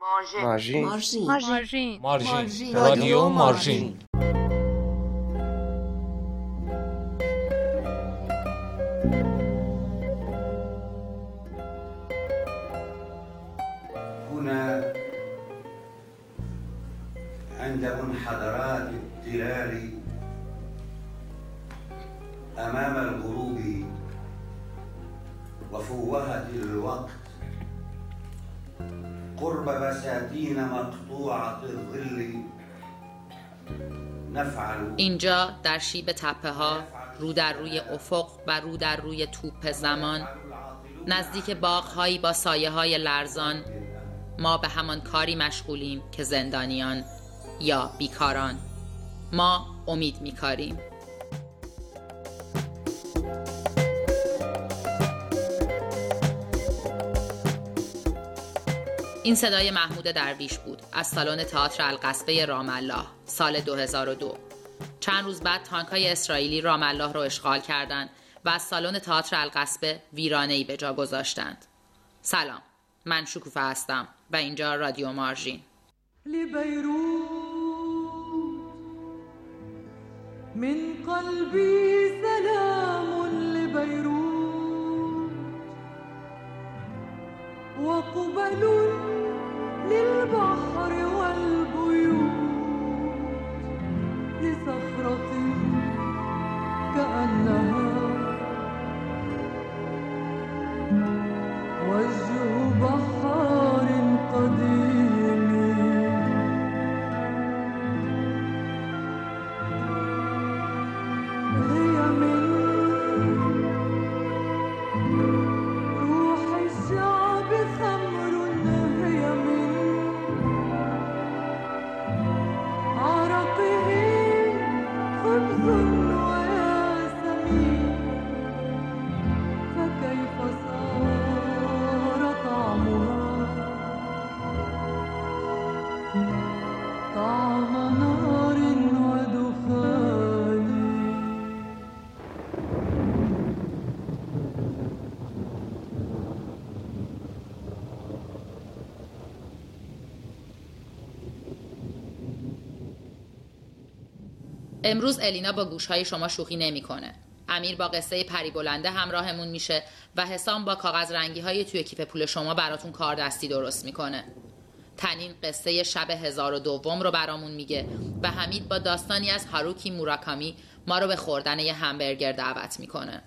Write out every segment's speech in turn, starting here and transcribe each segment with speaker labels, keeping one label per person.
Speaker 1: مارژین
Speaker 2: مارژین
Speaker 3: مارژین
Speaker 4: مارژین
Speaker 2: رادیو مارژین.
Speaker 5: هنا
Speaker 6: اینجا در شیب تپه ها رو در روی افق و رو در روی توپ زمان نزدیک باغ هایی با سایه های لرزان ما به همان کاری مشغولیم که زندانیان یا بیکاران. ما امید میکاریم. این صدای محمود درویش بود. از سالن تئاتر القصبه رام الله سال 2002 چند روز بعد تانک های اسرائیلی رام الله رو اشغال کردند و از سالن تئاتر القصبه ویرانه ای به جا گذاشتند. سلام من شکوفه هستم و اینجا رادیو مارژین.
Speaker 7: من قلبي سلام لبيروت وقبل
Speaker 6: امروز الینا با گوشهای شما شوخی نمی‌کنه. امیر با قصه پری بلنده همراهمون میشه و حسام با کاغذ رنگی های توی کیف پول شما براتون کار دستی درست می‌کنه. تنین قصه شب هزار و دوم رو برامون میگه و حمید با داستانی از هاروکی موراکامی ما رو به خوردن یه همبرگر دعوت می‌کنه.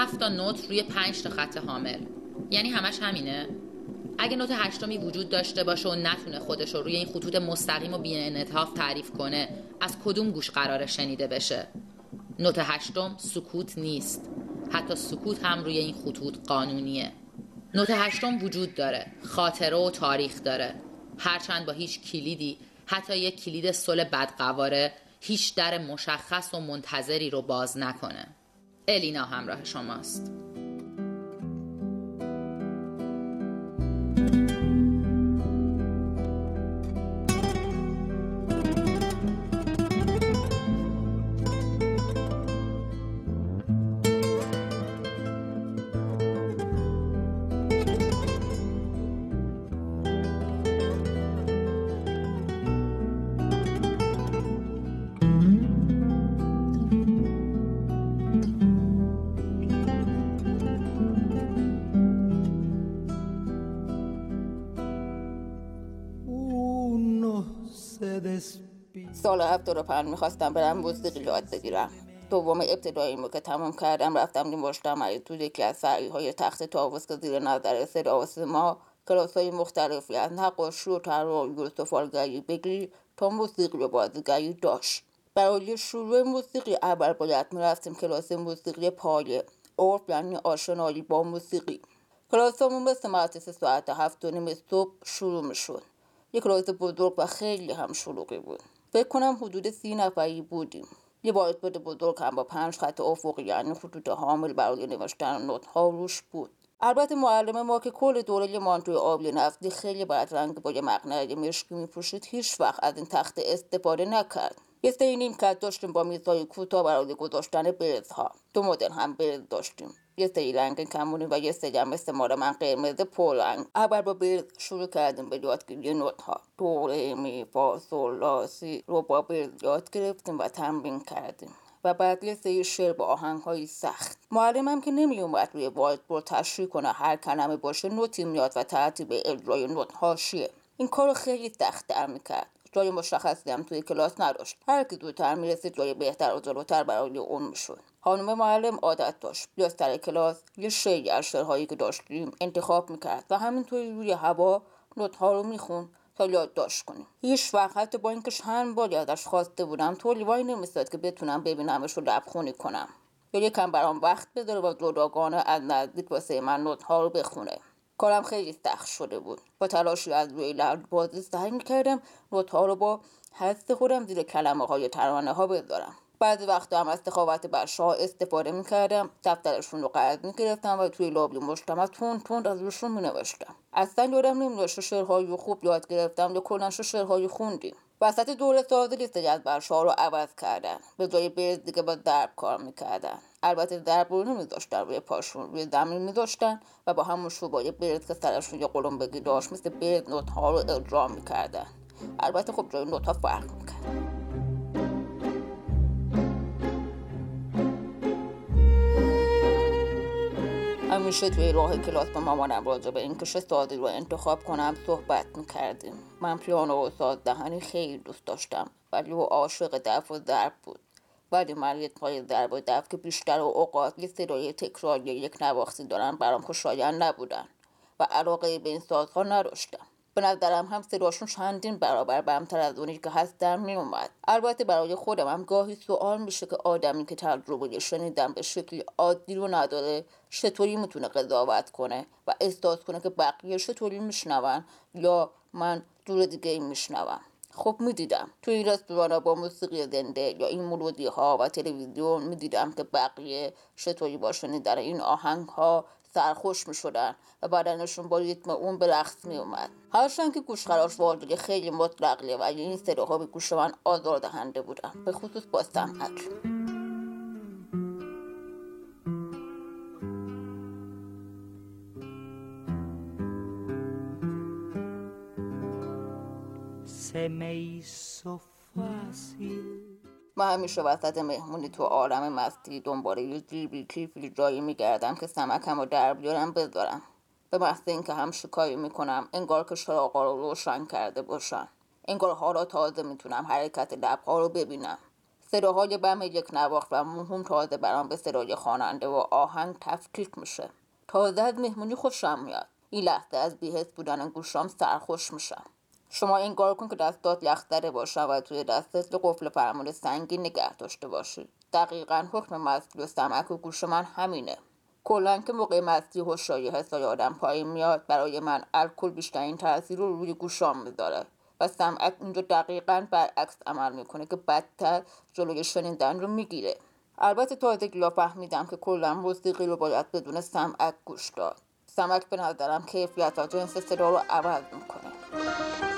Speaker 6: هفت تا نوت روی پنج تا خط حامل. یعنی همش همینه؟ اگه نوت هشتمی وجود داشته باشه و نتونه خودش رو روی این خطوط مستقیم و بی انعطاف تعریف کنه از کدوم گوش قراره شنیده بشه؟ نوت هشتم سکوت نیست. حتی سکوت هم روی این خطوط قانونیه. نوت هشتم وجود داره. خاطره و تاریخ داره. هرچند با هیچ کلیدی حتی یک کلید سل بدقواره هیچ در مشخص و منتظری رو باز نکنه. الینا همراه شماست.
Speaker 8: سال 75 می‌خواستم برم موسیقی یاد بگیرم. دوم ابتداییمو که تمام کردم رفتم مجتمعی تو یکی از سعی های تخت تاووس که زیر نظر و سیما کلاس های مختلفی از نقاشی و طراحی و سفالگری بگیر تا موسیقی و بازیگری داشت. برای شروع موسیقی اول باید می‌رفتیم کلاس موسیقی پایه. عرف یعنی آشنایی با موسیقی. کلاسمون مثل مدرسه ساعت هفت و صبح شروع می‌شد. یک کلاس بزرگ و خیلی هم شلوغی بود. فکر کنم حدود سی نفری بودیم. یه بوده بزرگ هم با پنج خط افقی یعنی خطوط حامل برای نوشتن نوت ها روش بود. البته معلم ما که کل دوره مانتوی آبی نفتی خیلی بدرنگ با یه مقنعه مشکی میپوشید هیچ وقت از این تخت استفاده نکرد. یه سری نیمکت داشتیم با میزهای کوتاه برای گذاشتن برزها دو مدل هم برز داشتیم. یه رنگ کمونی و یه سری هم مثل مال من قرمز پولنگ اول با برز شروع کردیم به یادگیری نوت ها دو ره می فا سل لا سی رو با برز یاد گرفتیم و تمرین کردیم. و بعد یه سری شعر با آهنگ های سخت. معلمم که نمی اومد روی وایت بورد تشریح کنه هر کلمه باشه نوتی میاد و ترتیب اجرای نوت هاشیه این کارو خیلی سخت در می‌کرد. جای مشخصی هم توی کلاس نداشت. هر کی زودتر می‌رسید جای بهتر و جلوتر برای اون می‌شد. خانم معلم عادت داشت. بیا سر کلاس یه شعری از شعرهایی که داشتیم انتخاب می‌کرد و همینطوری روی هوا نوتها رو میخون تا یادداشت کنیم. هیچ وقت حتی با اینکه چند باری ازش خواسته بودم طوری وای نمیستاد که بتونم ببینمش رو لبخونی کنم. یا یکم برام وقت بذاره و جداگانه از نزدیک واسه من نوتها رو بخونه. کارم خیلی سخت شده بود. با تلاشی از روی لرد بازی سعی می‌کردم نوتها رو با حس خودم زیر کلمه های ترانه ها بذارم. بعضی وقتا هم از سخاوت برشا استفاده می‌کردم دفترشون رو قرض می‌گرفتم و توی لابی مجتمع تون تون از روشون مینوشتم. اصلا یادم چه شعرهایی خوب یاد گرفتم یا کلا شعرهایی خوندیم. وسط دوره سازی لیست برشا رو عوض کردن. به جای برز دیگه با درب کار می‌کردن. البته درب رو نمیذاشتن روی پاشون روی زمین میذاشتن و با همون شوبای برز که سرشون یه قلمبگی داشت مثل برز نوت ها رو اجرا می‌کردن. البته خب جای نوت ها فرق می‌کرد. همیشه توی راه کلاس با مامانم راجع به اینکه چه سازی رو انتخاب کنم صحبت می‌کردیم. من پیانو و ساز دهنی خیلی دوست داشتم ولی او عاشق دف و ضرب بود. ولی من ریتمهای ضرب و دف که بیشتر اوقات یه صدای تکراری یک نواختی دارن برام خوشایند نبودن و علاقه به این سازها نداشتم. به نظرم هم صداشون چندین برابر بمتر از اونی که هست در می اومد البته برای خودم هم گاهی سوال میشه که آدمی که تجربه شنیدن به شکلی عادی رو نداره چطوری می‌تونه قضاوت کنه و احساس کنه که بقیه چطوری میشنون یا من دور دیگه میشنوم خب می‌دیدم. توی این رستوران با موسیقی زنده یا این ملودی ها و تلویزیون می‌دیدم که بقیه چطوری با شنیدن این آهنگ ها سرخوش می شدن و بدنشون با ریتم اون به رقص می اومد هرچند که گوشخراش واردی خیلی مطلقه و این صداها به گوش من آزار دهنده بودن. به خصوص با سمعک.
Speaker 7: Se me hizo fácil
Speaker 8: من همیشه وسط مهمونی تو عالم مستی دنباله یه جیبی کیفی جایی میگردم که سمکم رو در بیارم بذارم. به محض اینکه هم شکایی می‌کنم انگار که چراغا رو روشن کرده باشن. انگار حالا تازه می‌تونم حرکت لبها رو ببینم. صداهای بم یک نواخت و موهوم تازه برام به صدای خواننده و آهنگ تفکیک میشه. تازه از مهمونی خوشم میاد. این لحظه از بیهست بودن گوشام سرخوش میشم. شما انگار کن که دستات یخزده باشه و توی دستت یه قفل فرمون سنگین نگه داشته باشی. دقیقا حکم مستی و سمک و گوش من همینه. کلا که موقع مستی هوشیاری حسای آدم پایین میاد برای من الکل بیشترین تاثیر رو روی گوشام می‌ذاره. و سمعک اینجا دقیقا برعکس عمل می‌کنه که بدتر جلوی شنیدن رو می‌گیره. البته تازگی ها فهمیدم که کلا موسیقی رو باید بدون سمعک گوش داد. سمک به نظرم کیفیت و جنس صدا رو عوض می‌کنه.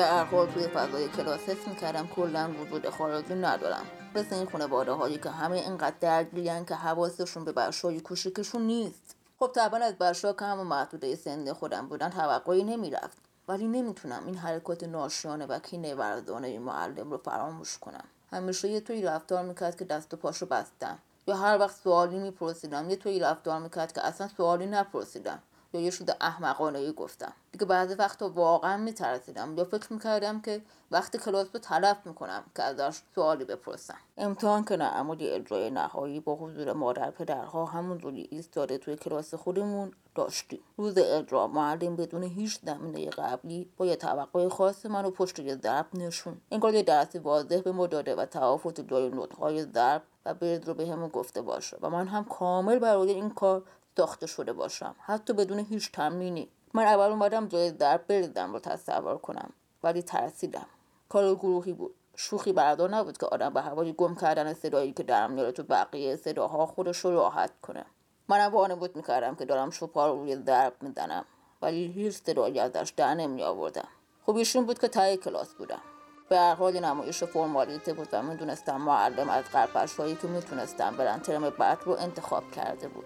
Speaker 8: به هر توی فضای کلاس حس می‌کردم کلا وجود خارجی ندارم. مثل این خانواده هایی که همه اینقدر درگیرن که حواسشون به بچهای کوچیکشون نیست. خب طبعا از بچهها که همون محدوده سن خودم بودن توقعی نمی‌رفت. ولی نمی‌تونم این حرکات ناشیانه و کینه ورزانه معلم رو فراموش کنم. همیشه یه توی رفتار می‌کرد که دست و پاشو بستم. یا هر وقت سوالی میپرسیدم یه توی رفتار می‌کرد که اصلا سوالی نپرسیدم. یا یه شده احمقانه ای گفتم. دیگه بعضی وقتا واقعا میترسیدم یا فکر می‌کردم که وقتی کلاس رو تلف می‌کنم که ازش سوالی بپرسم. امتحان که نه اجرای نهایی با حضور مادر پدرها همونجوری ایستاده توی کلاس خودمون داشتیم. روز اجرا معلم بدون هیچ زمینه قبلی با یه توقع خاص منو پشت یه ضرب نشون انگار یه درسی واضح به ما داده و تفاوت جای نوتهای ضرب و برد رو به همون گفته باشه و من هم کامل برای این کار ساخته شده باشم. حتی بدون هیچ تمرینی. من اول اومدم جای ضرب بریدم رو تصور کنم. ولی ترسیدم. کار گروهی بود. شوخی بردار نبود که آدم به هوای گم کردن صدایی که درم میاره تو بقیه صداها خودش رو راحت کنه. منم وانمود می‌کردم که دارم شوپا رو روی ضرب می‌زنم. ولی هیچ صدایی ازش در خب ایشون بود که تای کلاس بودم. به هر حال نمایش فرمالیته بود و می‌دونستم معلم از قرپش هایی که می‌تونستم برن ترم بعد رو انتخاب کرده بود.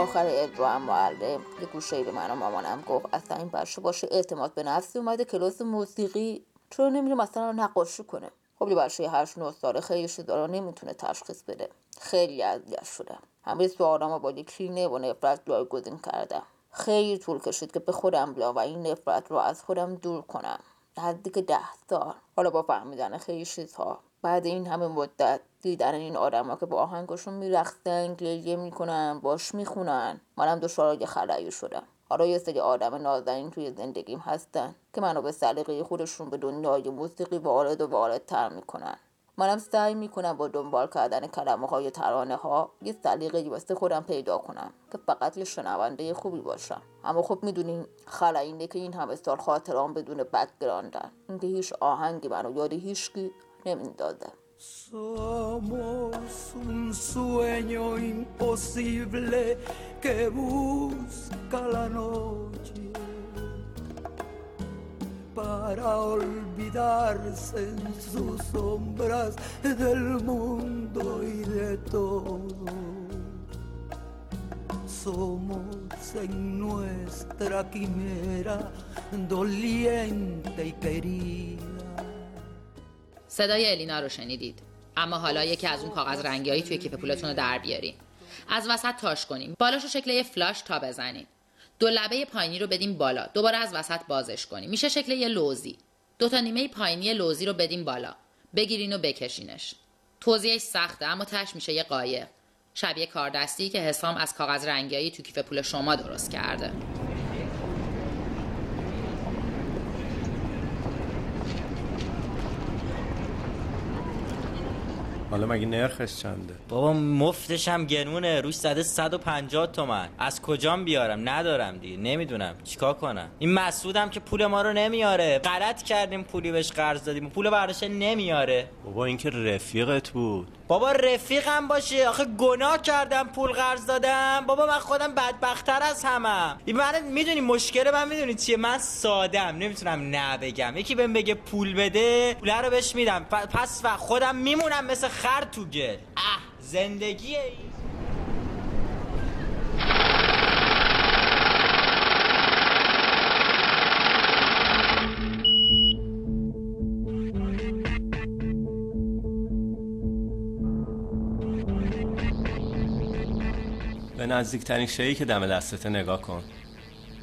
Speaker 8: آخر اجرا هم معلم. یه گوشه به من و مامانم گفت. اصلا این بچه باشه اعتماد به نفسی اومده کلاس موسیقی. چرا نمیره مثلا نقاشی کنه. خب یه بچه هشت نه ساله خیلی چیزا نمی‌تونه تشخیص بده. خیلی اذیت شدم همه سوالامو با یک کینه و نفرت جایگزین کردم خیلی طول کشید که به خودم بیام و این نفرت رو از خودم دور کنم. نزدیک ده سال. حالا با فهمیدن خیلی چیزها. بعد این همه مدت دیدن این آدما که با آهنگشون میرقصن گریه می‌کنن باش می‌خونن. منم دچار خلایی شدم. حالا یه سری آدم نازنین توی زندگیم هستن که منو به سلیقه خودشون به دنیای موسیقی وارد و واردتر می‌کنن. منم سعی می‌کنم با دنبال کردن کلمه های ترانه ها یه سلیقه واسه خودم پیدا کنم که فقط یه شنونده خوبی باشم. اما خب می‌دونین خلا اینه که این همه سال خاطران بدون بکگراندن اینکه هیچ آهنگی منو یاد هیچکی نمیندازه.
Speaker 7: Somos un sueño imposible que busca la noche para olvidarse en sus sombras del mundo y de todo. Somos en nuestra quimera doliente y querida.
Speaker 6: صدای الینا رو شنیدید. اما حالا یکی از اون کاغذ رنگیایی توی کیف پولتون رو در بیارین. از وسط تاش کنیم. بالاش رو شکل یه فلاش تا بزنین دو لبه پایینی رو بدیم بالا. دوباره از وسط بازش کنیم. میشه شکل یه لوزی. دو تا نیمه پایینی لوزی رو بدیم بالا. بگیرین و بکشینش. توضیحش سخته اما تش میشه یه قایق. شبیه کاردستی که حسام از کاغذ رنگیایی تو کیف پول شما درست کرده.
Speaker 1: حالا مگه نرخش چنده؟
Speaker 2: بابا مفتش هم گنونه روش زده 150 تومن. از کجام بیارم؟ ندارم دیگه نمی‌دونم. چیکار کنم؟ این مسعودم که پول ما رو نمیاره. غلط کردیم پولی بهش قرض دادیم. پول برداشت نمیاره.
Speaker 1: بابا این که رفیقت بود.
Speaker 2: بابا رفیقم باشه. آخه گناه کردم پول قرض دادم. بابا من خودم بدبختتر از همم این من می‌دونی مشکل من می‌دونی چیه؟ من سادم نمی‌تونم نه بگم. یکی بهم بگه پول بده پول رو بهش میدم. پس و خودم میمونم مثل خر تو گل. اه زندگی این.
Speaker 1: نزدیکترین شیعی که دم دستت نگاه کن.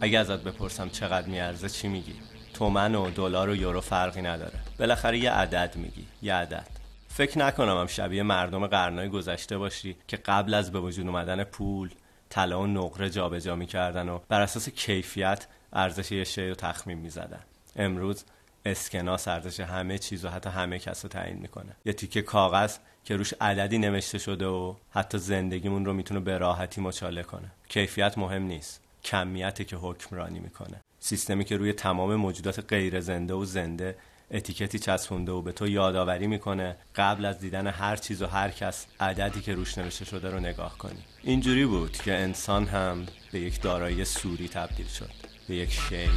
Speaker 1: اگه ازت بپرسم چقدر میارزه چی میگی؟ تومن و دلار و یورو فرقی نداره. بالاخره یه عدد میگی. یه عدد. فکر نکنم هم شبیه مردم قرنهای گذشته باشی که قبل از به وجود اومدن پول طلا و نقره جابجا می‌کردن و بر اساس کیفیت ارزش یه شی رو تخمین می‌زدن. امروز اسکناس ارزش همه چیز و حتی همه کس رو تعیین می‌کنه. یه تیکه کاغذ که روش عددی نوشته شده و حتی زندگیمون رو می‌تونه به راحتی مچاله کنه. کیفیت مهم نیست. کمیته که حکمرانی می‌کنه. سیستمی که روی تمام موجودات غیر زنده و زنده اتیکتی چسبونده و به تو یادآوری می‌کنه. قبل از دیدن هر چیز و هر کس عددی که روش نوشته شده رو نگاه کنی. اینجوری بود که انسان هم به یک دارایی سوری تبدیل شد. به یک شی.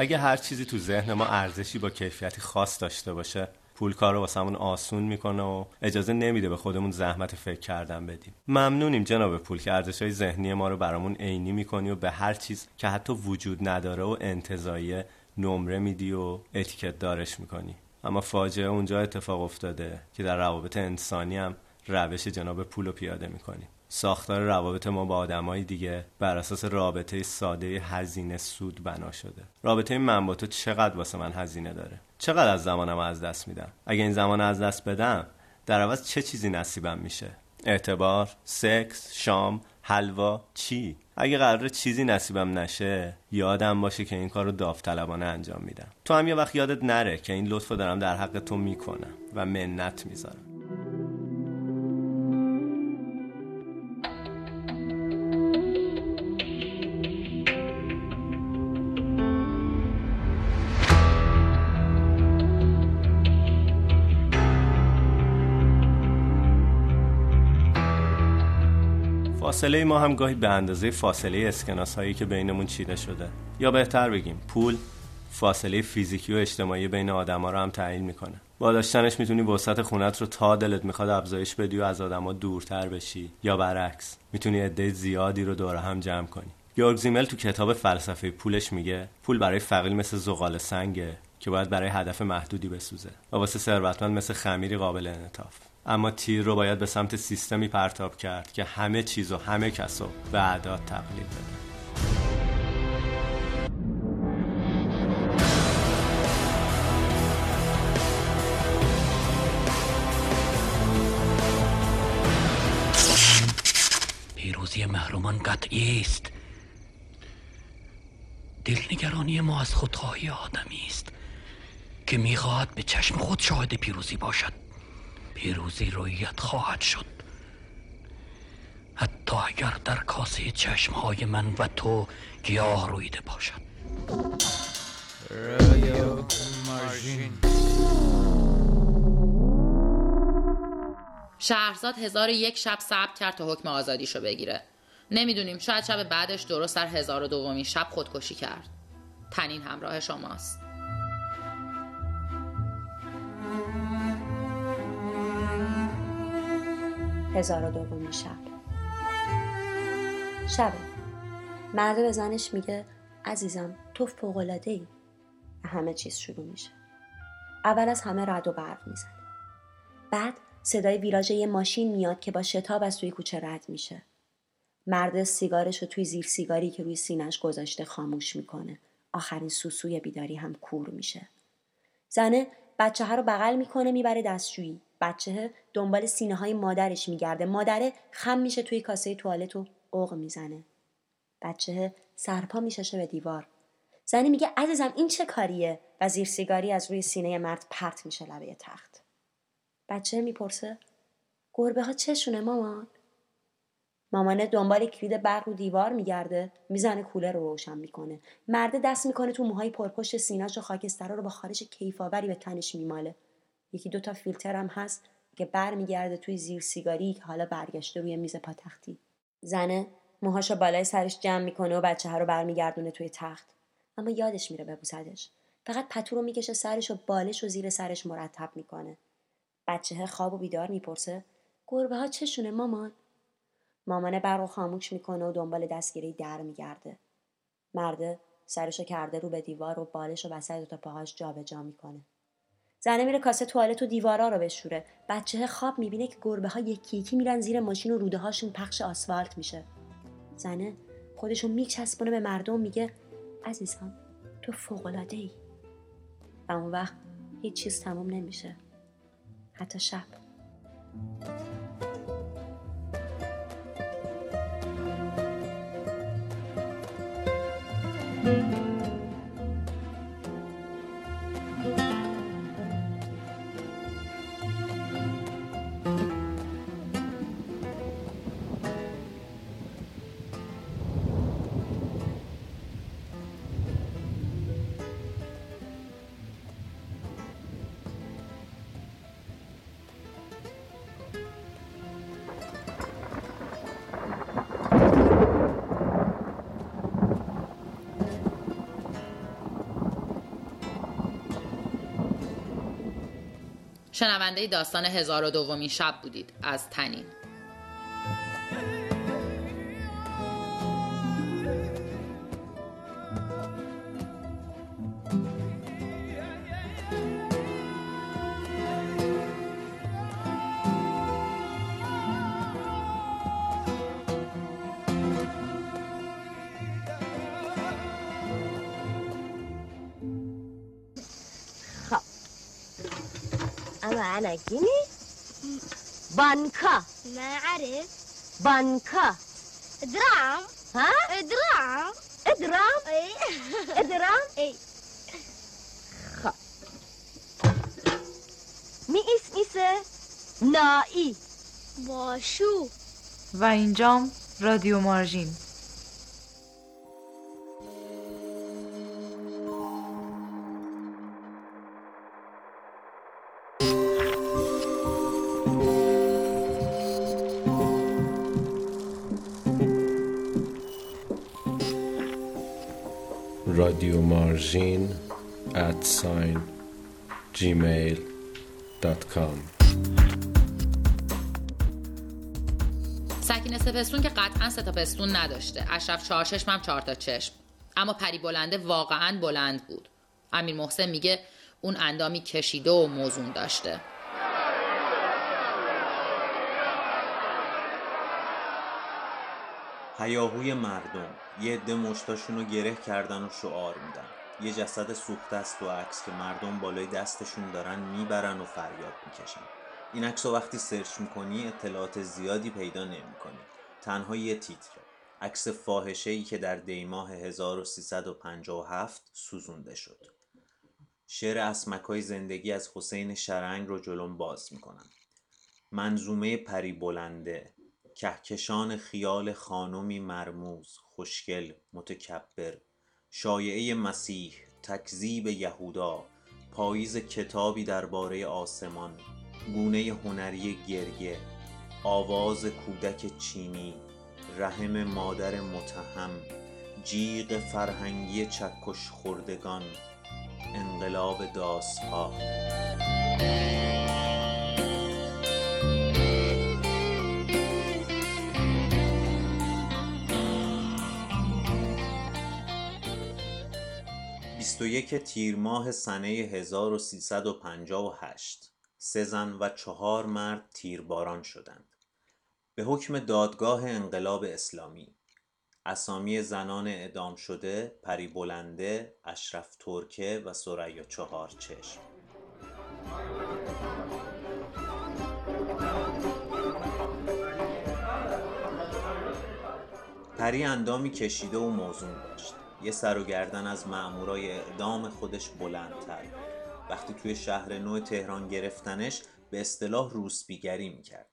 Speaker 1: اگه هر چیزی تو ذهن ما ارزشی با کیفیتی خاص داشته باشه پول کار رو واسمون آسون می‌کنه و اجازه نمیده به خودمون زحمت فکر کردن بدیم. ممنونیم جناب پول که ارزش های ذهنی ما رو برامون عینی می‌کنی و به هر چیز که حتی وجود نداره و انتظایی نمره میدی و اتیکت دارش می‌کنی. اما فاجعه اونجا اتفاق افتاده که در روابط انسانی هم روش جناب پول رو پیاده می‌کنیم. ساختار روابط ما با آدمای دیگه بر اساس رابطه ساده هزینه سود بنا شده. رابطه من با تو چقدر واسه من هزینه داره؟ چقدر از زمانم از دست میدم؟ اگه این زمان از دست بدم در عوض چه چیزی نصیبم میشه؟ اعتبار سکس شام حلوا چی؟ اگه قرار چیزی نصیبم نشه یادم باشه که این کار رو داوطلبانه انجام میدم. تو هم یه وقت یادت نره که این لطف دارم در حق تو می‌کنم و منت می‌ذارم. فاصله ما هم گاهی به اندازه فاصله اسکناس هایی که بینمون چیده شده. یا بهتر بگیم پول فاصله فیزیکی و اجتماعی بین آدما رو هم تعیین می‌کنه. با داشتنش می‌تونی وسط خونت رو تا دلت می‌خواد افزایش بدی و از آدما دورتر بشی. یا برعکس می‌تونی عده زیادی رو دور هم جمع کنی. یورگ زیمل تو کتاب فلسفه پولش میگه پول برای فقیل مثل زغال سنگه که باید برای هدف محدودی بسوزه و واسه ثروتمند مثل خمیری قابل انعطاف. اما تیر رو باید به سمت سیستمی پرتاب کرد که همه چیز و همه کس رو به اعداد تقلیل بده.
Speaker 7: پیروزی محرومان قطعی است. دلنگرانی ما از خودخواهی آدمی است که می‌خواهد به چشم خود شاهد پیروزی باشد. پیروزی رویت خواهد شد. حتی اگر در کاسه چشمهای من و تو گیاه رویده باشد.
Speaker 6: شهرزاد هزار یک شب صبر کرد تا حکم آزادیشو بگیره. نمی‌دونیم شاید شب بعدش درست در هزار و دومین شب خودکشی کرد. تنین همراه شماست.
Speaker 3: هزار و دومین شب. شبه. مرده به زنش میگه عزیزم تو فوقلاده ای همه چیز شروع میشه. اول از همه رد و برق می‌زنه. بعد صدای ویراژ یه ماشین میاد که با شتاب از توی کوچه رد میشه. مرد سیگارش رو توی زیر سیگاری که روی سینش گذاشته خاموش می‌کنه. آخرین سوسوی بیداری هم کور میشه. زنه بچه ها رو بغل می‌کنه می‌بره دستشویی. بچه دنبال سینه های مادرش میگرده. مادره خم میشه توی کاسه توالت و اوق می‌زنه. بچه سرپا میششه به دیوار. زنی میگه عزیزم این چه کاریه؟ و زیر سیگاری از روی سینه مرد پرت میشه لبه تخت. بچه می‌پرسه گربه ها چشونه مامان؟ مامانه دنبال کلید برق رو دیوار میگرده می‌زنه کوله رو روشن می‌کنه. مرده دست می‌کنه تو موهای پرپشت سینه‌ش و خاکسترا رو با خارش کیفاوری به تنش میماله. یکی دوتا فیلتر هم هست که بر میگرده توی زیر سیگاری که حالا برگشته روی میز پاتختی. زنه موهاشو بالای سرش جمع می‌کنه و بچه ها رو برمیگردونه توی تخت. اما یادش میره ببوسدش. فقط پتو رو می‌کشه سرش و بالش و زیر سرش مرتب می‌کنه. بچه خواب و بیدار می‌پرسه گربه ها چشونه مامان؟ مامانه برق و خاموش می‌کنه و دنبال دستگیری در میگرده مرده سرشو کرده رو به دیوار و بالش و وسط دوتا پاهاش جابجا می‌کنه. زنه میره کاسه توالت و دیوارا رو بشوره. بچه خواب می‌بینه که گربه ها یکی یکی میرن زیر ماشین و روده هاشون پخش آسفالت میشه. زنه خودشو میچسبونه به مردم میگه عزیزم تو فوقلاده ای و اون وقت هیچ چیز تموم نمیشه. حتی شب.
Speaker 6: شنونده داستان هزار و دومین شب بودید. از تنین.
Speaker 9: جيني بانكا
Speaker 10: ما أعرف
Speaker 9: بانكا
Speaker 10: درام
Speaker 9: ها؟
Speaker 10: درام
Speaker 9: ادرام؟
Speaker 10: اي
Speaker 9: ادرام؟
Speaker 10: اي
Speaker 9: خب. می اسمیسه نایی
Speaker 10: باشو.
Speaker 11: و اینجام رادیو مارژین.
Speaker 1: At sign gmail dot com.
Speaker 6: سکینه سپستون که قطعا سه تا پستون نداشته. اشرف چهار چشم هم چهار تا چشم. اما پری بلنده واقعا بلند بود. امیر محسن میگه اون اندامی کشیده و موزون داشته.
Speaker 12: هیاهوی مردم یه عده مشتاشون رو گره کردن و شعار میدن. یه جسد سوخته است و عکس که مردم بالای دستشون دارن می‌برن و فریاد می‌کشن. این عکس رو وقتی سرچ می‌کنی اطلاعات زیادی پیدا نمی‌کنی. تنها یه تیتره. عکس فاحشه ای که در دیماه 1357 سوزونده شد. شعر اسمکای زندگی از حسین شرنگ رو جلوم باز می‌کنم. منظومه پری بلنده. کهکشان خیال خانمی مرموز خوشگل متکبر. شایعه مسیح تکذیب یهودا پاییز کتابی درباره آسمان گونه هنری گریه آواز کودک چینی رحم مادر متهم جیغ فرهنگی چکش خوردگان انقلاب داسها بیست و یک تیر ماه سنه 1358 سه زن و چهار مرد تیرباران شدند. به حکم دادگاه انقلاب اسلامی اسامی زنان اعدام شده پری بلنده اشرف ترکه و سریا چهار چشم. پری اندامی کشیده و موزون داشت. یه سر و گردن از مأمورای اعدام خودش بلندتر. وقتی توی شهر نو تهران گرفتنش به اصطلاح روسبیگری می‌کرد.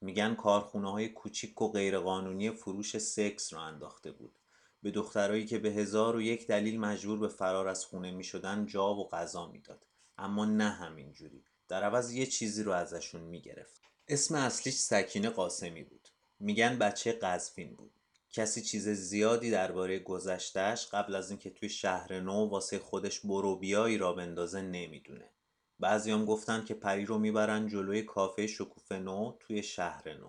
Speaker 12: میگن کارخونه های کوچیک و غیرقانونی فروش سکس رو انداخته بود. به دخترایی که به هزار و یک دلیل مجبور به فرار از خونه می‌شدن جا و غذا می‌داد. اما نه همین جوری در عوض یه چیزی رو ازشون می‌گرفت. اسم اصلیش سکینه قاسمی بود. میگن بچه قزوین بود. کسی چیز زیادی درباره گذشتهش قبل از اینکه توی شهر نو واسه خودش برو بیایی را بندازه نمی‌دونه. بعضیام گفتن که پری رو می‌برن جلوی کافه شکوفه نو توی شهر نو.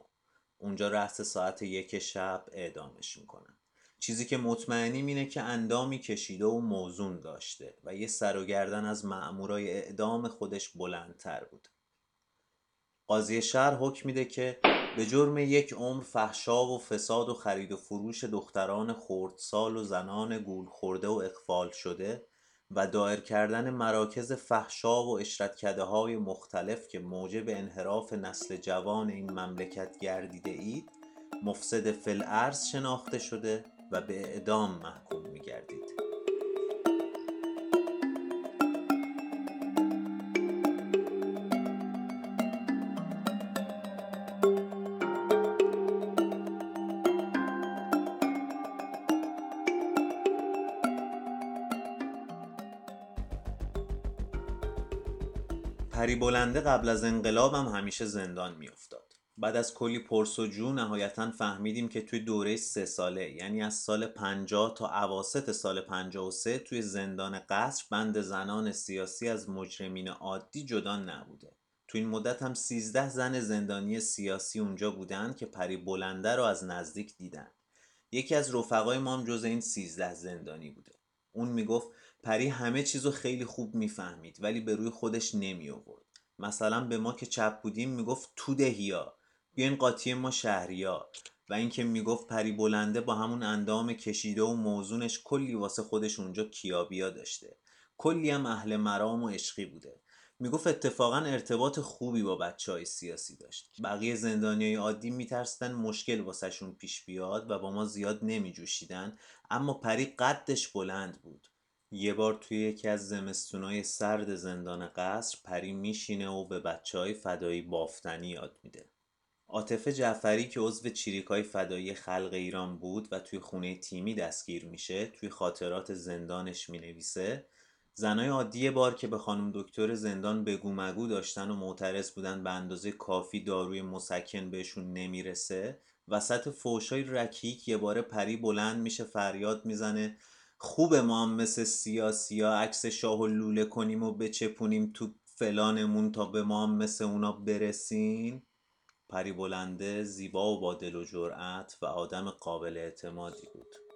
Speaker 12: اونجا رأس ساعت یک شب اعدامش می‌کنن. چیزی که مطمئنیم اینه که اندامی کشیده و موزون داشته و یه سر و گردن از مأمورای اعدام خودش بلندتر بود. قاضی شهر حکم میده که به جرم یک عمر فحشا و فساد و خرید و فروش دختران خردسال و زنان گول خورده و اقفال شده و دایر کردن مراکز فحشا و اشرتکده های مختلف که موجب انحراف نسل جوان این مملکت گردیده اید مفسد فلعرز شناخته شده و به اعدام محکوم می گردید. پری بلنده قبل از انقلاب هم همیشه زندان میافتاد. بعد از کلی پرس و جو نهایتا فهمیدیم که توی دوره سه ساله یعنی از سال 50 تا اواسط سال 53 توی زندان قصر بند زنان سیاسی از مجرمین عادی جدا نبوده. تو این مدت هم 13 زن زندانی سیاسی اونجا بودن که پری بلنده رو از نزدیک دیدن. یکی از رفقای ما هم جز این 13 زندانی بوده. اون می‌گفت پری همه چیزو خیلی خوب می‌فهمید ولی به روی خودش نمی آورد مثلا به ما که چپ بودیم می‌گفت تو دهیا بیاین قاطی ما شهریا و اینکه می‌گفت پری بلنده با همون اندام کشیده و موزونش کلی واسه خودش اونجا کیابیا داشته. کلی هم اهل مرام و عشقی بوده. می‌گفت اتفاقا ارتباط خوبی با بچه های سیاسی داشت. بقیه زندانیای عادی میترسیدن مشکل واسهشون پیش بیاد و با ما زیاد نمیجوشیدن اما پری قدش بلند بود. یه بار توی یکی از زمستونای سرد زندان قصر پری میشینه و به بچه های فدایی بافتنی یاد میده. عاطف جعفری که عضو چریکای فدایی خلق ایران بود و توی خونه تیمی دستگیر میشه توی خاطرات زندانش می‌نویسه زنای عادی بار که به خانم دکتر زندان بگو مگو داشتن و معترض بودن به اندازه کافی داروی مسکن بهشون نمی‌رسه وسط فوشای رکیک یه باره پری بلند میشه فریاد می‌زنه خوب ما هم مثل سیاسی ها عکس شاه و لوله کنیم و بچپونیم تو فلانمون تا به ما هم مثل اونا برسین پری بلنده زیبا و با دل و جرأت و آدم قابل اعتمادی بود.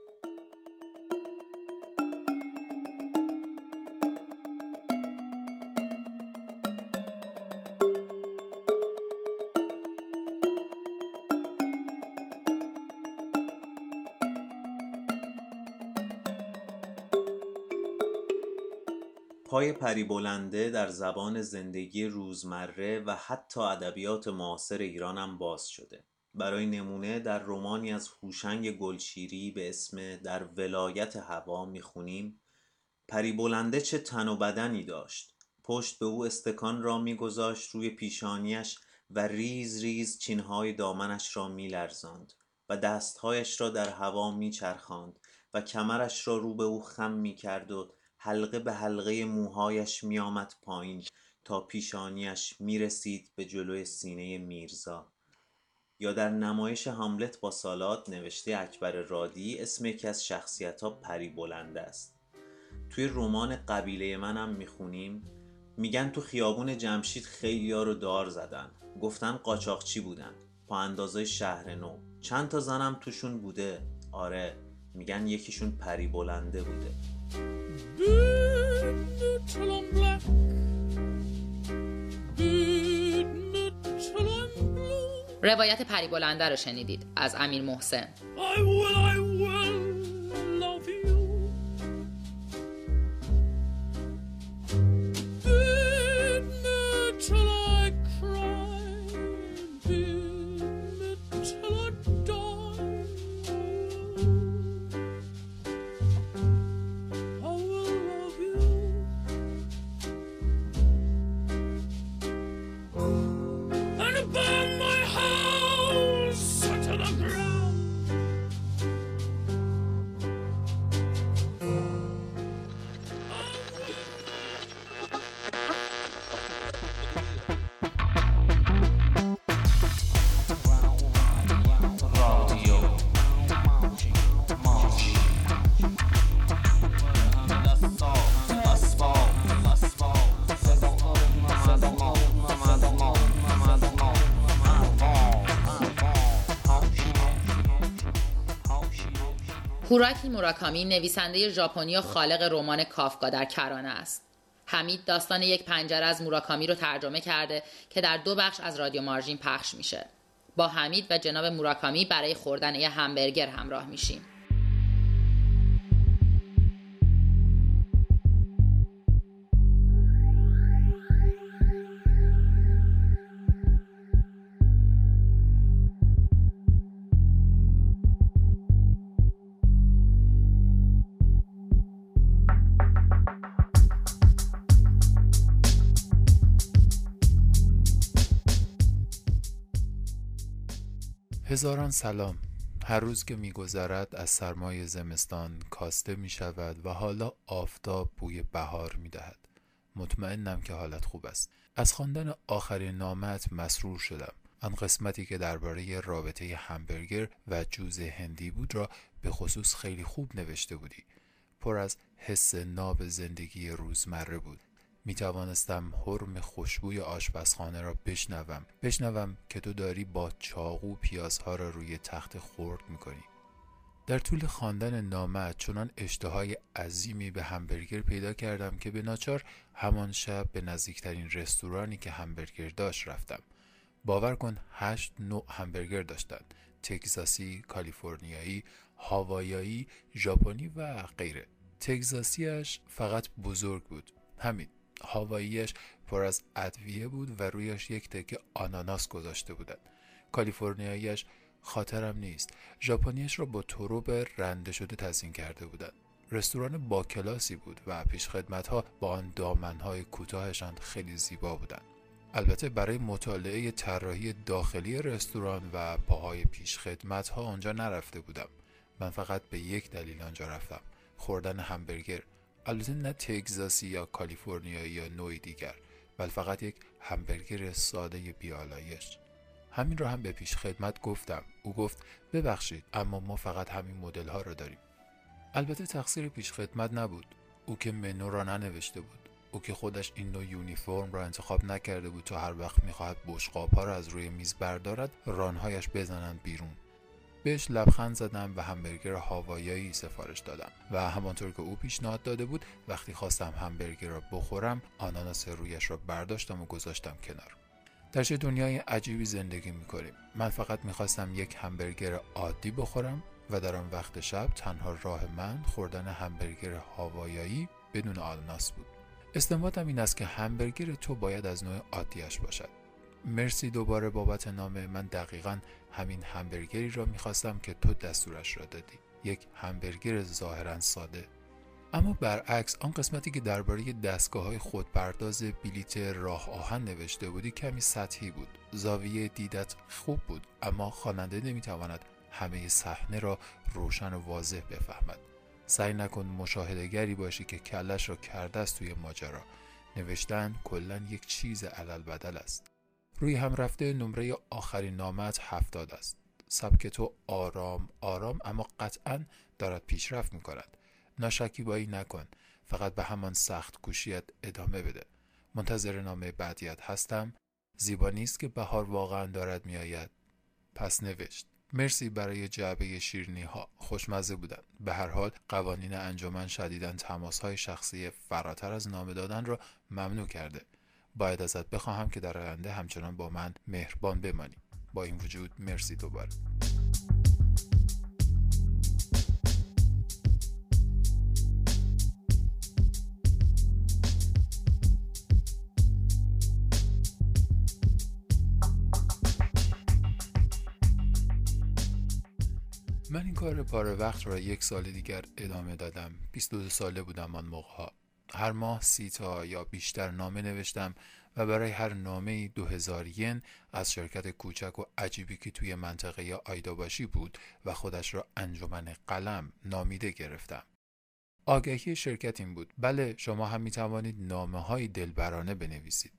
Speaker 12: پری بلنده در زبان زندگی روزمره و حتی ادبیات معاصر ایران هم باز شده. برای نمونه در رومانی از هوشنگ گلشیری به اسم در ولایت هوا می‌خونیم. پری بلنده چه تن و بدنی داشت. پشت به او استکان را میگذاشت روی پیشانیش و ریز ریز چینهای دامنش را میلرزاند و دستهایش را در هوا میچرخاند و کمرش را رو به او خم می‌کرد و حلقه به حلقه موهایش میآمد پایین تا پیشانیش می‌رسید به جلوی سینه میرزا. یا در نمایش هاملت با سالات نوشته اکبر رادی اسم یکی از شخصیت ها پری بلنده است. توی رمان قبیله منم می‌خونیم میگن تو خیابون جمشید خیلی ها رو دار زدن. گفتن قاچاقچی بودن. پا اندازه شهر نو. چند تا زنم توشون بوده؟ آره میگن یکیشون پری بلنده بوده.
Speaker 6: روایت پری بلنده رو شنیدید از امیر محسن. هوراکی موراکامی نویسنده ژاپنی و خالق رمان کافکا در کرانه است. حمید داستان یک پنجره از موراکامی رو ترجمه کرده که در دو بخش از رادیو مارژین پخش میشه. با حمید و جناب موراکامی برای خوردن یه همبرگر همراه میشیم.
Speaker 13: هزاران سلام. هر روز که میگذرد از سرمای زمستان کاسته می شود و حالا آفتاب بوی بهار می دهد مطمئنم که حالت خوب است. از خواندن آخرین نامت مسرور شدم. آن قسمتی که درباره رابطه همبرگر و جوز هندی بود را به خصوص خیلی خوب نوشته بودی. پر از حس ناب زندگی روزمره بود. می توانستم حرم خوشبوی آشپزخانه را بشنوم. بشنوم که تو داری با چاقو پیازها را روی تخت خرد می کنی. در طول خواندن نامه چنان اشتهای عظیمی به همبرگر پیدا کردم که به ناچار همان شب به نزدیکترین رستورانی که همبرگر داشت رفتم. باور کن هشت نوع همبرگر داشتند. تگزاسی، کالیفرنیایی، هاوایایی، ژاپنی و غیره. تگزاسیش فقط بزرگ بود. همین. هاواییش پر از ادویه بود و رویش یک تکه آناناس گذاشته بودند کالیفرنیاییش خاطرم نیست. ژاپنیش را با تروب رنده شده تزیین کرده بودند رستوران با کلاسی بود و پیشخدمت ها با آن دامن های کوتاهشان خیلی زیبا بودند البته برای مطالعه طراحی داخلی رستوران و پاهای پیشخدمت ها آنجا نرفته بودم. من فقط به یک دلیل آنجا رفتم. خوردن همبرگر. البته نه تگزاسی یا کالیفرنیایی یا نوعی دیگر بل فقط یک همبرگر ساده بیالایش همین رو هم به پیش خدمت گفتم. او گفت ببخشید اما ما فقط همین مدل ها رو داریم. البته تقصیر پیش خدمت نبود. او که منو را ننوشته بود. او که خودش این نوع یونیفرم را انتخاب نکرده بود تا هر وقت می‌خواهد بشقاب ها را از روی میز بردارد رانهایش بزنند بیرون. بهش لبخند زدم و همبرگر هاوایایی سفارش دادم و همانطور که او پیشنهاد داده بود وقتی خواستم همبرگر را بخورم آناناس رویش را برداشتم و گذاشتم کنار. در چه دنیای عجیبی زندگی می‌کنیم. من فقط می‌خواستم یک همبرگر عادی بخورم و در آن وقت شب تنها راه من خوردن همبرگر هاوایایی بدون آناناس بود. استنباطم این است که همبرگر تو باید از نوع عادیش باشد. مرسی دوباره بابت نامه. من دقیقا همین همبرگری را می‌خواستم که تو دستورش را دادی. یک همبرگر ظاهرا ساده. اما برعکس آن قسمتی که درباره دستگاه های خودپرداز بلیت راه آهن نوشته بودی کمی سطحی بود. زاویه دیدت خوب بود اما خواننده نمی‌تواند همه صحنه را روشن و واضح بفهمد. سعی نکن مشاهدگری باشی که کلش را کرده است توی ماجرا. نوشتن کلا یک چیز علل بدل است. روی هم رفته نمره آخرین نامت هفتاد است. سبک تو آرام آرام اما قطعا دارد پیشرفت می کند ناشکیبایی نکن. فقط به همان سخت کوشیت ادامه بده. منتظر نامه بعدیت هستم. زیبا نیست که بهار واقعا دارد میآید. پس نوشت. مرسی برای جعبه شیرنی ها خوشمزه بودند به هر حال قوانین انجمن شدیدن تماس های شخصی فراتر از نامه دادن را ممنوع کرده. باید ازت بخواهم که در آینده همچنان با من مهربان بمانی. با این وجود مرسی دوباره. من این کار پاره وقت را یک سال دیگر ادامه دادم. 22 ساله بودم آن موقع ها. هر ماه سی تا یا بیشتر نامه نوشتم و برای هر نامه دو هزار ین از شرکت کوچک و عجیبی که توی منطقه آیداباشی بود و خودش را انجمن قلم نامیده گرفتم. آگهی شرکت این بود بله شما هم می توانید نامه های دلبرانه بنویسید.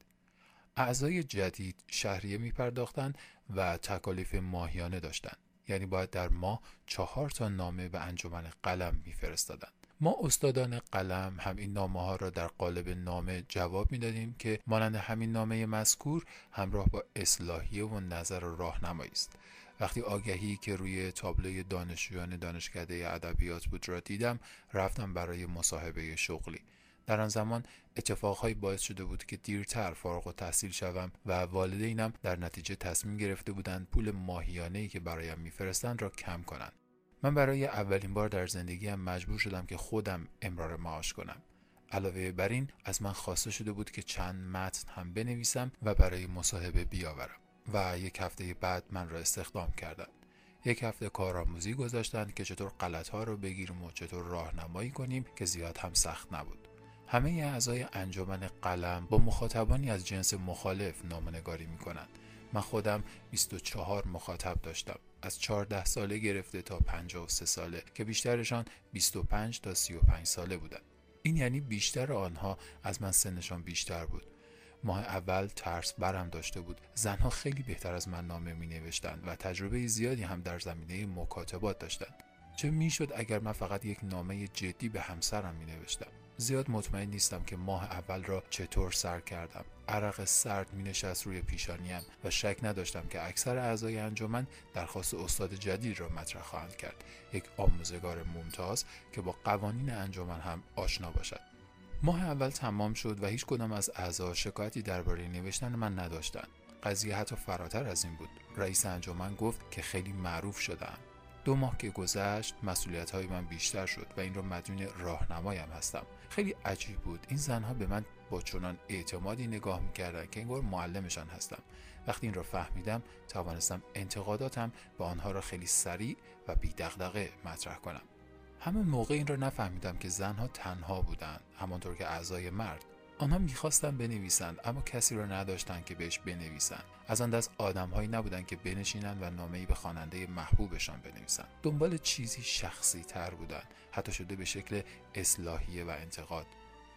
Speaker 13: اعضای جدید شهریه می پرداختند و تکالیف ماهیانه داشتند. یعنی باید در ماه چهار تا نامه به انجمن قلم میفرستادند. ما استادان قلم هم این نامه ها را در قالب نامه جواب می‌دادیم که مانند همین نامه مذکور همراه با اصلاحیه و نظر و راهنمایی است. وقتی آگهی که روی تابلوی دانشجویان دانشکده ادبیات بود را دیدم رفتم برای مصاحبه شغلی. در آن زمان اتفاقهایی باعث شده بود که دیرتر فارغ و تحصیل شوم و والدینم در نتیجه تصمیم گرفته بودند پول ماهیانه که برایم میفرستند را کم کنند. من برای اولین بار در زندگیم مجبور شدم که خودم امرار معاش کنم. علاوه بر این از من خواسته شده بود که چند متن هم بنویسم و برای مصاحبه بیاورم و یک هفته بعد من را استخدام کردند. یک هفته کارآموزی گذاشتند که چطور غلط ها رو بگیریم و چطور راهنمایی کنیم که زیاد هم سخت نبود. همه اعضای انجمن قلم با مخاطبانی از جنس مخالف نامنگاری می کنند من خودم 24 مخاطب داشتم. از 14 ساله گرفته تا 53 ساله که بیشترشان 25 تا 35 ساله بودند این یعنی بیشتر آنها از من سنشان بیشتر بود. ماه اول ترس برم داشته بود. زنها خیلی بهتر از من نامه می نوشتند و تجربه زیادی هم در زمینه مکاتبات داشتند. چه می‌شد اگر من فقط یک نامه جدی به همسرم می نوشتم زیاد مطمئن نیستم که ماه اول را چطور سر کردم. عرق سرد می نشست روی پیشانیم و شک نداشتم که اکثر اعضای انجمن درخواست استاد جدید را مطرح خواهند کرد. یک آموزگار ممتاز که با قوانین انجمن هم آشنا باشد. ماه اول تمام شد و هیچ کدام از اعضا شکایتی درباره نوشتن من نداشتند. قضیه حتی فراتر از این بود. رئیس انجمن گفت که خیلی معروف شدم دو ماه که گذشت مسئولیت های من بیشتر شد و این را مدیون راهنمایم هستم. خیلی عجیب بود. این زنها به من با چنان اعتمادی نگاه می‌کردند که انگار معلمشان هستم. وقتی این را فهمیدم توانستم انتقاداتم به آنها را خیلی سریع و بی مطرح کنم. همون موقع این را نفهمیدم که زنها تنها بودند همانطور که اعضای مرد. آنها می‌خواستند بنویسند اما کسی را نداشتند که بهش بنویسند. از آن دست آدمهایی نبودند که بنشینند و نامهای به خواننده محبوبشان بنویسند. دنبال چیزی شخصی تر بودند حتی شده به شکل اصلاحیه و انتقاد.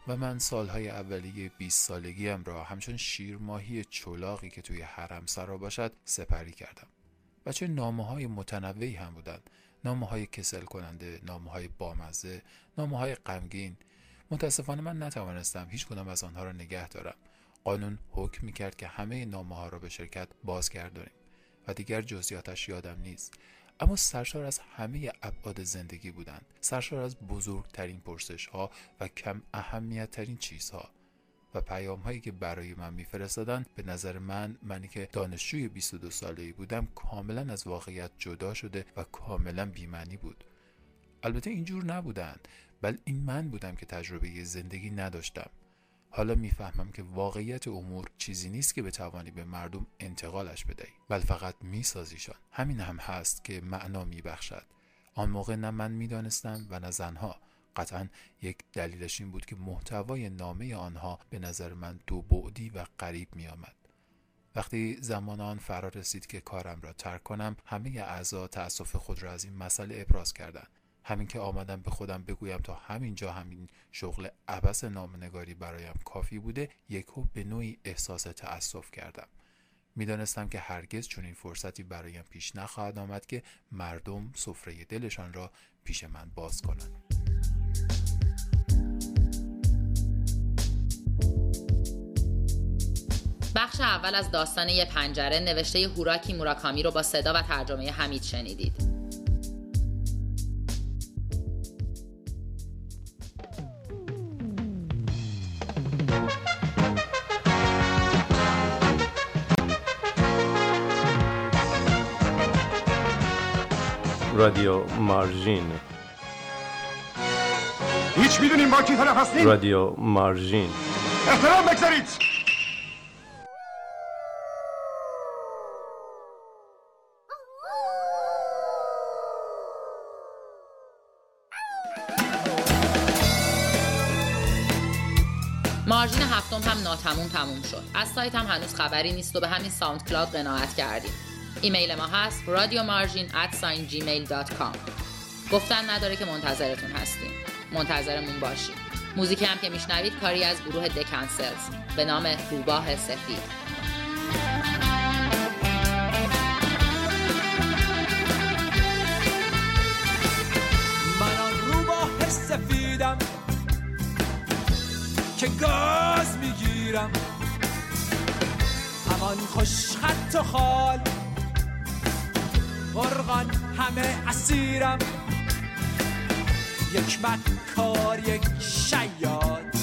Speaker 13: و من سالهای اولیه 20 سالگیم را همچون شیرماهی چلاقی که توی حرم سرا باشد سپری کردم. و چه نامه های متنوعی هم بودند. نامه های کسل کننده نامه های بامزه نامه های غمگین متاسفانه من نتوانستم هیچ کدام از آنها را نگه دارم. قانون حکم می کرد که همه نامه ها را به شرکت بازگردانیم و دیگر جزئیاتش یادم نیست. اما سرشار از همه ابعاد زندگی بودند. سرشار از بزرگترین پرسش ها و کم اهمیت ترین چیزها و پیام هایی که برای من میفرستادند به نظر من منی که دانشجوی 22 ساله ای بودم کاملا از واقعیت جدا شده و کاملا بیمعنی بود. البته اینجور نبودند. بل این من بودم که تجربه زندگی نداشتم. حالا می‌فهمم که واقعیت امور چیزی نیست که بتوانی به مردم انتقالش بدهی. بل فقط میسازیشان. همین هم هست که معنا میبخشد. آن موقع نه من می‌دانستم و نه زنها. قطعا یک دلیلش این بود که محتوای نامه آنها به نظر من دو بعدی و غریب می آمد. وقتی زمان آن فرا رسید که کارم را ترک کنم همه اعضا تأسف خود را از این مسئله ابراز کردند. همین که آمدم به خودم بگویم تا همینجا همین شغل عبس نامنگاری برایم کافی بوده یکو به نوعی احساس تأسف کردم. می‌دانستم که هرگز این فرصتی برایم پیش نخواهد آمد که مردم سفره دلشان را پیش من باز کنند.
Speaker 6: بخش اول از داستان یه پنجره نوشته هوراکی موراکامی رو با صدا و ترجمه حمید شنیدید.
Speaker 1: رادیو مارژین.
Speaker 14: هیچ می‌دونیم با کی طرف هستیم؟
Speaker 1: رادیو مارژین.
Speaker 14: احترام بگذارید.
Speaker 6: مارژین هفتم هم ناتموم تموم شد. از سایت هم هنوز خبری نیست و به همین SoundCloud قناعت کردیم. ایمیل ما هست رادیو مارژین گفتن نداره که منتظرتون هستیم. منتظرمون باشید موزیک هم که میشنوید کاری از گروه دکنسلز به نام روباه سفید.
Speaker 15: سفیدم که گاز می‌گیرم. همان خوش خط و خال مرغان همه اسیرم. یک مکار یک شیاد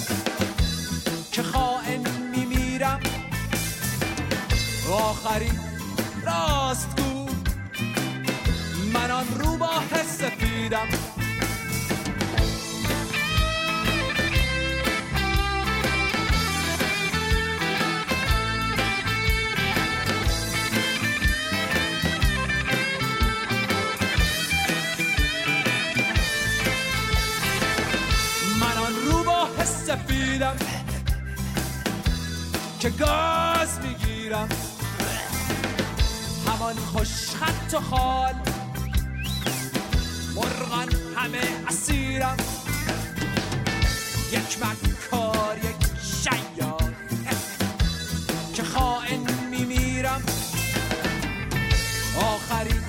Speaker 15: که خائن میمیرم. آخری راست گو. من آن روباه سفیدم. سفیدم که گاز می‌گیرم. همان خوش خط و خال. مرغان همه اسیرم. یک مکار یک شیاد که خائن میمیرم. آخری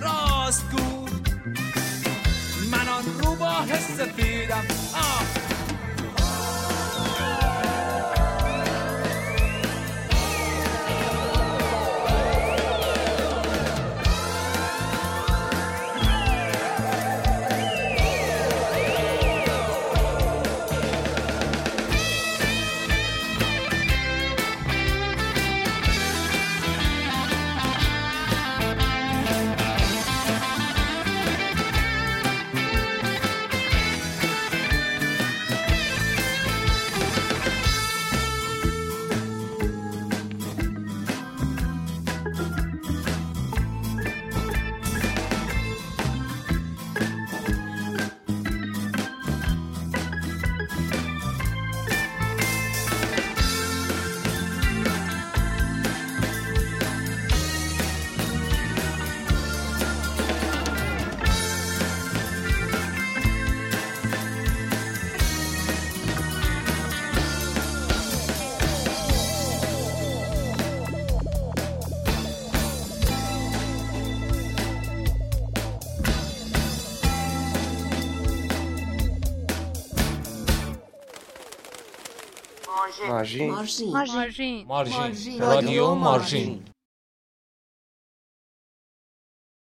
Speaker 15: راست گو من آن روباه سفیدم. آه.
Speaker 16: مارژین
Speaker 17: مارژین
Speaker 16: مارژین
Speaker 17: مارژین رادیو مارژین